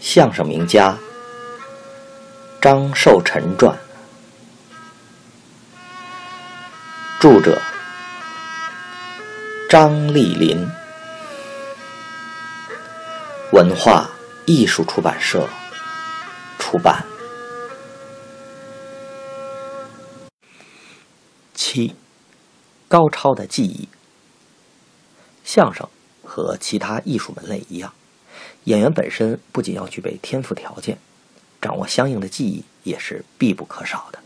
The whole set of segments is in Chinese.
相声名家张寿臣传，著者张丽林，文化艺术出版社出版。七，高超的技艺。相声和其他艺术门类一样。演员本身不仅要具备天赋条件，掌握相应的技艺也是必不可少的。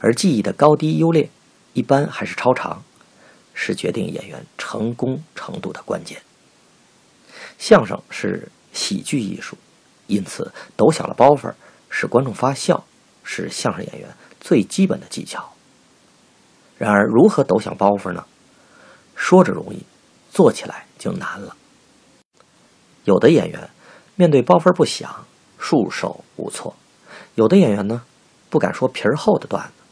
而技艺的高低优劣，一般还是超常，是决定演员成功程度的关键。相声是喜剧艺术，因此抖响了包袱，使观众发笑，是相声演员最基本的技巧。然而，如何抖响包袱呢？说着容易，做起来就难了。有的演员面对包袱不响，束手无措；有的演员呢，不敢说皮儿厚的段子；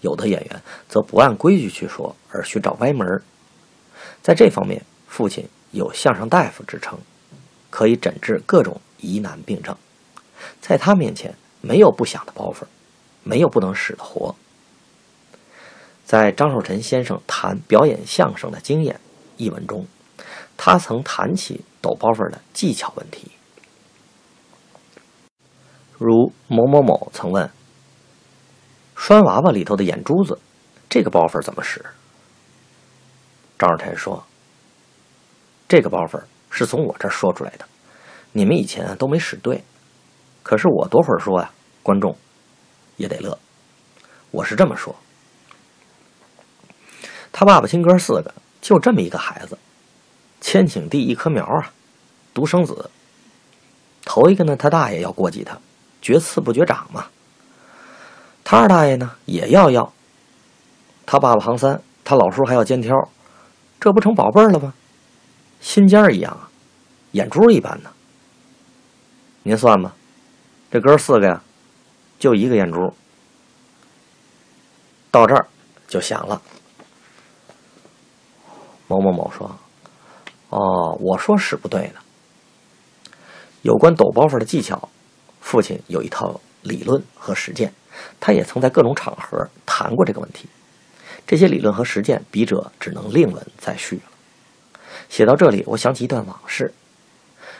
有的演员则不按规矩去说，而寻找歪门。在这方面，父亲有相声大夫之称，可以诊治各种疑难病症。在他面前，没有不响的包袱，没有不能使的活。在张寿臣先生谈表演相声的经验一文中。他曾谈起抖包袱的技巧问题，如某某某曾问：“拴娃娃里头的眼珠子，这个包袱怎么使？”张二臣说：“这个包袱是从我这儿说出来的，你们以前都没使对，可是我多会儿说呀，观众也得乐。我是这么说，他爸爸亲哥四个，就这么一个孩子。”千顷地一棵苗啊，独生子。头一个呢，他大爷要过继他，绝次不绝长嘛。他二大爷呢也要要。他爸爸行三，他老叔还要肩挑，这不成宝贝了吗？心尖儿一样啊，眼珠一般呢。您算吧，这哥四个呀，就一个眼珠。到这儿就响了。某某某说。哦，我说是不对的。有关抖包袱的技巧，父亲有一套理论和实践，他也曾在各种场合谈过这个问题。这些理论和实践，笔者只能另文再续了。写到这里，我想起一段往事。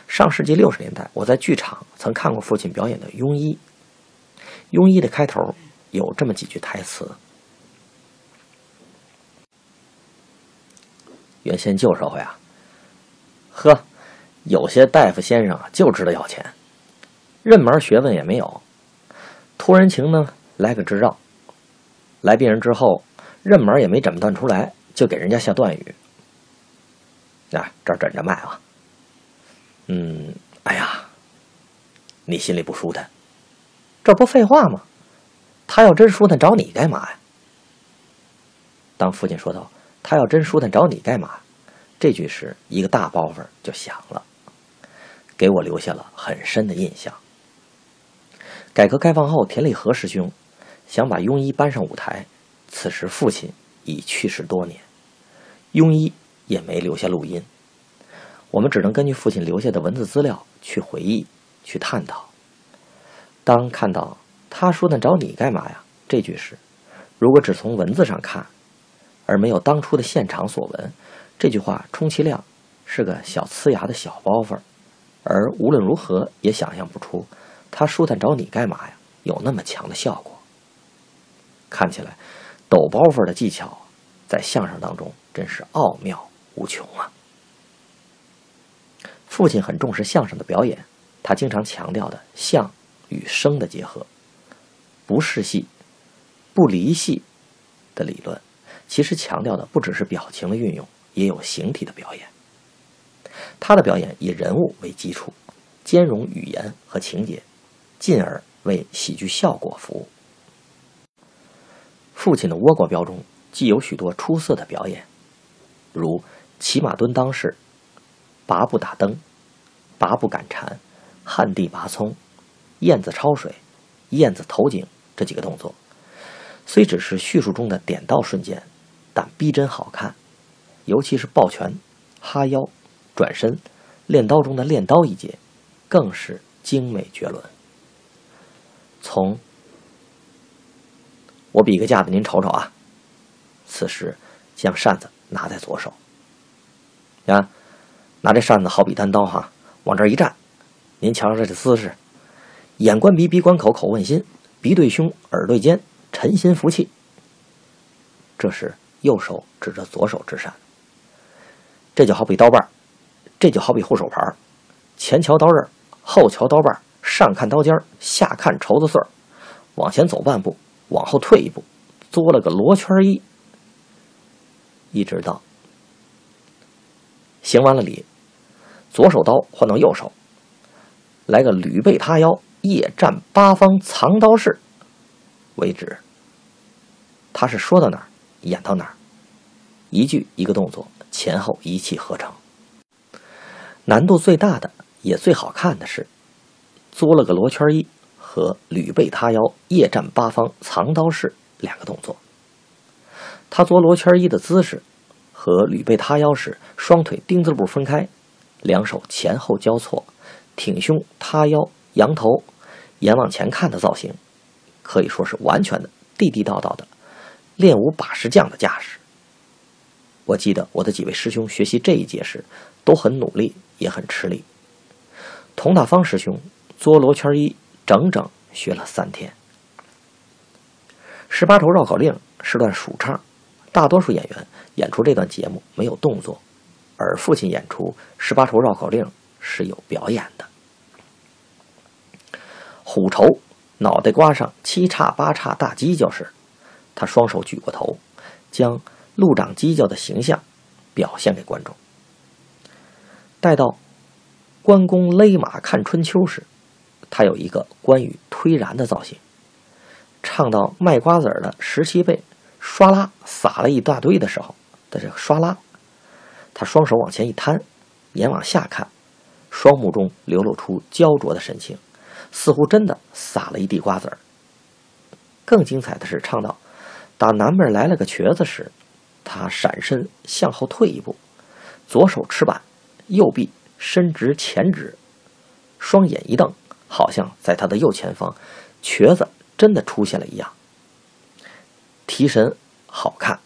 上世纪六十年代，我在剧场曾看过父亲表演的《庸医》。《庸医》的开头有这么几句台词：原先旧社会啊。呵，有些大夫先生啊，就知道要钱，任门学问也没有，托人情呢，来个执照，来病人之后，任门也没诊断出来，就给人家下断语。啊，这儿诊着脉啊，嗯，哎呀，你心里不舒坦，这不废话吗？他要真舒坦，找你干嘛呀？当父亲说道：“他要真舒坦，找你干嘛？”这句时，一个大包袱就响了，给我留下了很深的印象。改革开放后，田立和师兄想把庸医搬上舞台，此时父亲已去世多年，庸医也没留下录音，我们只能根据父亲留下的文字资料去回忆、去探讨。当看到他说“那找你干嘛呀”这句时，如果只从文字上看，而没有当初的现场所闻。这句话充其量是个小呲牙的小包袱，而无论如何也想象不出他舒坦找你干嘛呀？有那么强的效果。看起来抖包袱的技巧在相声当中真是奥妙无穷啊！父亲很重视相声的表演，他经常强调的相与声的结合，不是戏、不离戏的理论，其实强调的不只是表情的运用。也有形体的表演。他的表演以人物为基础，兼容语言和情节，进而为喜剧效果服务。父亲的倭国标中既有许多出色的表演，如骑马蹲裆式、拔步打灯、拔步赶蝉、旱地拔葱、燕子抄水、燕子投井这几个动作，虽只是叙述中的点到瞬间，但逼真好看。尤其是抱拳、哈腰、转身、练刀中的练刀一节，更是精美绝伦。从我比个架子，您瞅瞅啊。此时将扇子拿在左手，啊，拿这扇子好比单刀哈，往这一站，您瞧瞧这姿势，眼观鼻，鼻观口，口问心，鼻对胸，耳对肩，沉心服气。这是右手指着左手之扇，这就好比刀把这就好比护手牌前瞧刀刃，后瞧刀把上看刀尖下看绸子穗往前走半步，往后退一步，作了个罗圈揖。一直到行完了礼，左手刀换到右手，来个吕背他腰，夜战八方藏刀式为止。他是说到哪儿演到哪儿，一句一个动作，前后一气呵成。难度最大的也最好看的是，作了个罗圈一和吕背他腰，夜战八方藏刀式两个动作。他做罗圈一的姿势，和吕背塌腰时，双腿丁字步分开，两手前后交错，挺胸塌腰，扬头，眼往前看的造型，可以说是完全的地地道道的练武把式将的架势。我记得我的几位师兄学习这一节时，都很努力，也很吃力。佟大方师兄做罗圈一，整整学了三天。十八愁绕口令是段数唱。大多数演员演出这段节目没有动作，而父亲演出十八愁绕口令是有表演的。虎愁脑袋瓜上七叉八叉大犄角时，他双手举过头，将鹿长犄角的形象表现给观众。待到关公勒马看春秋时，他有一个关羽推然的造型。唱到卖瓜子的十七倍。唰啦撒了一大堆的时候的这个唰啦，他双手往前一摊，眼往下看，双目中流露出焦灼的神情，似乎真的撒了一地瓜子儿。更精彩的是，唱到打南边来了个瘸子时，他闪身向后退一步，左手持板，右臂伸直前指，双眼一瞪，好像在他的右前方，瘸子真的出现了一样。提神好看。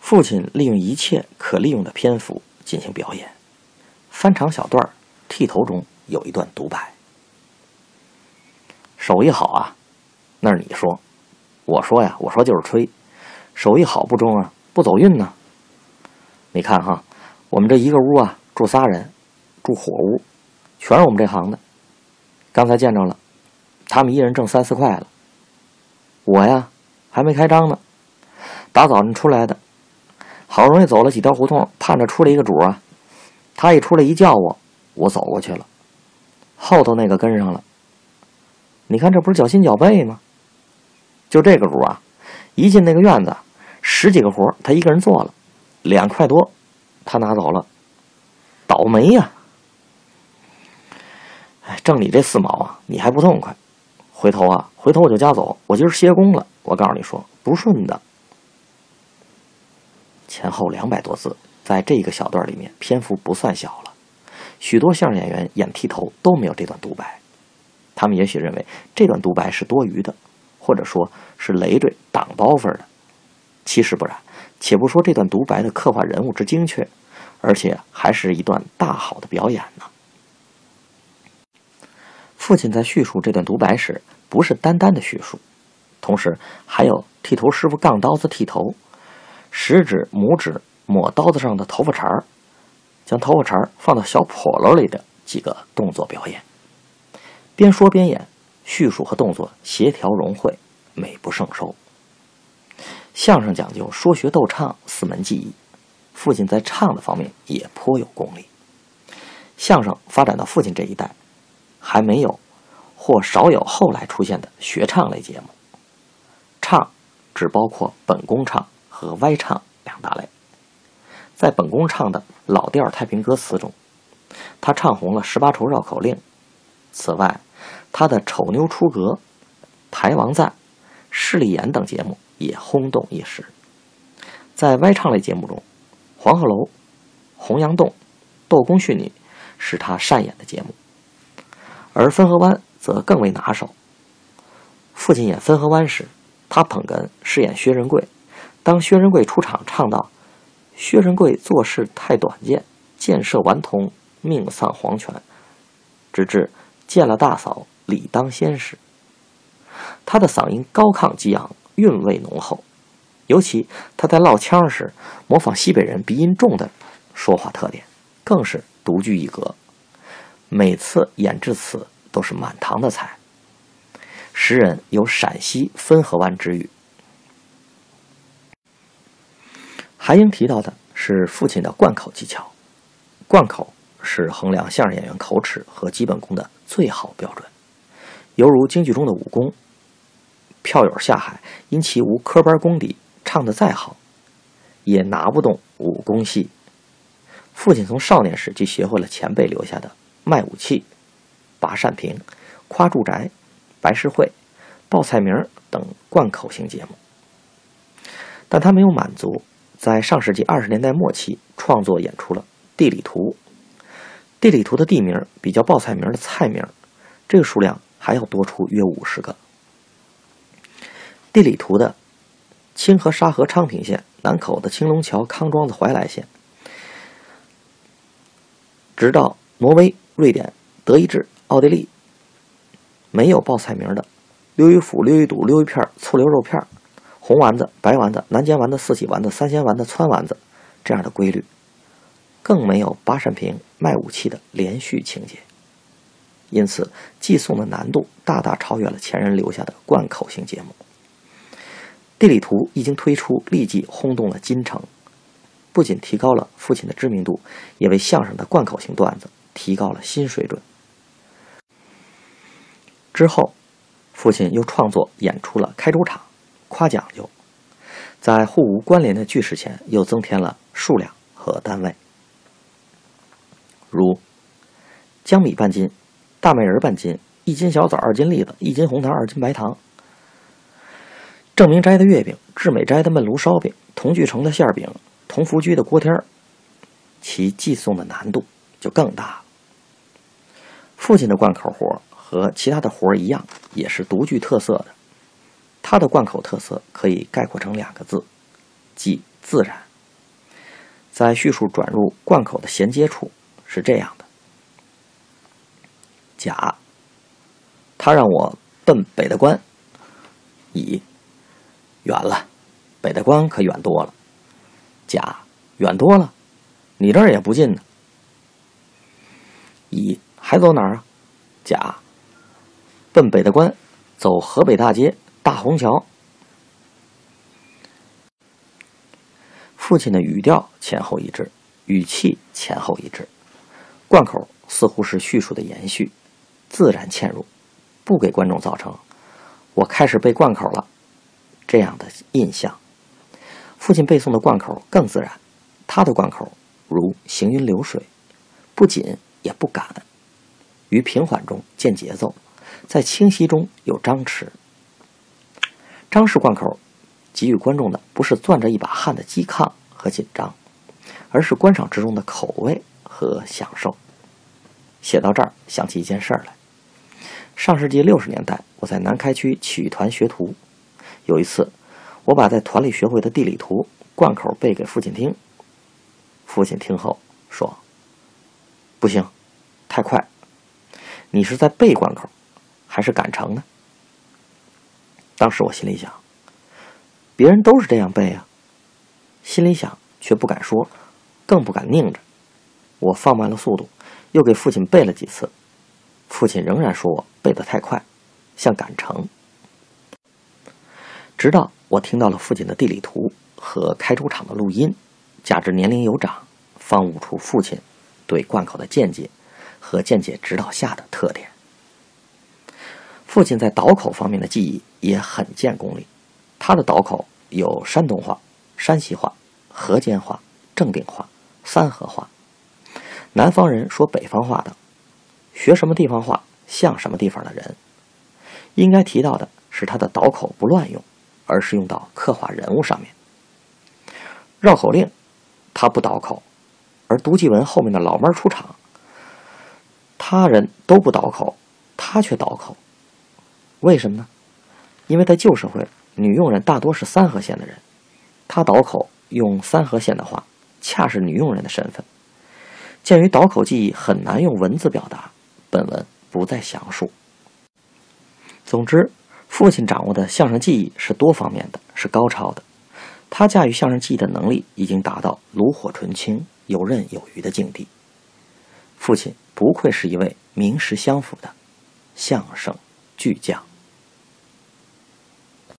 父亲利用一切可利用的篇幅进行表演，翻场小段剃头中有一段独白：“手艺好啊，那是你说，我说呀，我说就是吹。手艺好不中啊，不走运呢。你看哈，我们这一个屋啊，住仨人，住火屋，全是我们这行的。刚才见着了，他们一人挣三四块了。”我呀，还没开张呢，大早晨出来的，好容易走了几条胡同，盼着出来一个主啊。他一出来一叫我，我走过去了，后头那个跟上了。你看这不是脚心脚背吗？就这个主啊，一进那个院子，十几个活他一个人做了，两块多，他拿走了，倒霉呀！哎，挣你这四毛啊，你还不痛快？回头啊，回头我就家走。我今儿歇工了。我告诉你说，不顺的。前后两百多字，在这一个小段里面，篇幅不算小了。许多相声演员演剃头都没有这段独白，他们也许认为这段独白是多余的，或者说是累赘挡包袱的。其实不然。且不说这段独白的刻画人物之精确，而且还是一段大好的表演呢。父亲在叙述这段独白时，不是单单的叙述，同时还有剃头师傅杠刀子剃头，食指、拇指抹刀子上的头发茬儿，将头发茬儿放到小笸箩里的几个动作表演。边说边演，叙述和动作协调融汇，美不胜收。相声讲究说学逗唱四门技艺，父亲在唱的方面也颇有功力。相声发展到父亲这一代。还没有，或少有后来出现的学唱类节目。唱只包括本宫唱和歪唱两大类。在本宫唱的老调太平歌词中，他唱红了《十八愁绕口令》。此外，他的《丑妞出阁》《台王赞》《势利眼》等节目也轰动一时。在歪唱类节目中，《黄鹤楼》《洪阳洞》《窦公训女》《是他擅演的节目，而汾河湾则更为拿手。父亲演汾河湾时，他捧哏饰演薛仁贵。当薛仁贵出场唱到“薛仁贵做事太短见，见色顽童命丧黄泉”，直至见了大嫂理当先时，他的嗓音高亢激昂，韵味浓厚。尤其他在唠腔时，模仿西北人鼻音重的说话特点，更是独具一格。每次演至此，都是满堂的彩。时人有陕西汾河湾之誉。韩英提到的是父亲的贯口技巧，贯口是衡量相声演员口齿和基本功的最好标准，犹如京剧中的武功。票友下海，因其无科班功底，唱得再好，也拿不动武功戏。父亲从少年时就学会了前辈留下的卖武器、拔扇屏、夸住宅。白事会、报菜名等贯口型节目，但他没有满足，在上世纪二十年代末期创作演出了《地理图》。地理图的地名比较报菜名的菜名，这个数量还要多出约五十个。地理图的清河、沙河、昌平县、南口的青龙桥、康庄子、怀来县，直到挪威、瑞典、德意志、奥地利。没有报菜名的，溜鱼腐、溜鱼肚、溜鱼片、醋溜肉片、红丸子、白丸子、南煎丸子、四喜丸子、三鲜丸子、汆丸子这样的规律，更没有八扇屏卖武器的连续情节，因此寄送的难度大大超越了前人留下的贯口型节目。地理图一经推出，立即轰动了京城，不仅提高了父亲的知名度，也为相声的贯口型段子提高了新水准。之后，父亲又创作演出了开州场，夸讲究，在互无关联的句式前又增添了数量和单位，如江米半斤，大麦仁半斤，一斤小枣二斤栗子，一斤红糖二斤白糖。正明斋的月饼，至美斋的焖炉烧饼，同聚成的馅饼，同福居的锅贴儿，其寄送的难度就更大了。父亲的贯口活。和其他的活儿一样，也是独具特色的。他的贯口特色可以概括成两个字，即自然。在叙述转入贯口的衔接处是这样的：甲，他让我奔北大关。乙，远了，北大关可远多了。甲，远多了，你这儿也不近呢。乙，还走哪儿啊？甲。奔北大关，走河北大街、大虹桥。父亲的语调前后一致，语气前后一致，贯口似乎是叙述的延续，自然嵌入，不给观众造成“我开始背贯口了”这样的印象。父亲背诵的贯口更自然，他的贯口如行云流水，不紧也不赶，于平缓中见节奏。在清晰中有张弛，张氏贯口给予观众的不是攥着一把汗的激亢和紧张，而是观赏之中的口味和享受。写到这儿，想起一件事儿来：上世纪六十年代，我在南开区曲艺团学徒，有一次，我把在团里学会的地理图贯口背给父亲听，父亲听后说：“不行，太快，你是在背贯口。”还是赶成呢？当时我心里想，别人都是这样背啊，心里想却不敢说，更不敢拧着。我放慢了速度，又给父亲背了几次，父亲仍然说我背得太快，像赶成。直到我听到了父亲的地理图和开州场的录音，加之年龄有长，方悟出父亲对贯口的见解和见解指导下的特点。父亲在倒口方面的技艺也很见功力，他的倒口有山东话、山西话、河间话、正定话、三河话。南方人说北方话的，学什么地方话像什么地方的人。应该提到的是他的倒口不乱用，而是用到刻画人物上面。绕口令他不倒口，而读记文后面的老妹出场，他人都不倒口，他却倒口。为什么呢？因为在旧社会，女佣人大多是三和县的人，他倒口用三和县的话，恰是女佣人的身份。鉴于倒口技艺很难用文字表达，本文不再详述。总之，父亲掌握的相声技艺是多方面的，是高超的。他驾驭相声技艺的能力已经达到炉火纯青、游刃有余的境地。父亲不愧是一位名实相符的相声巨匠。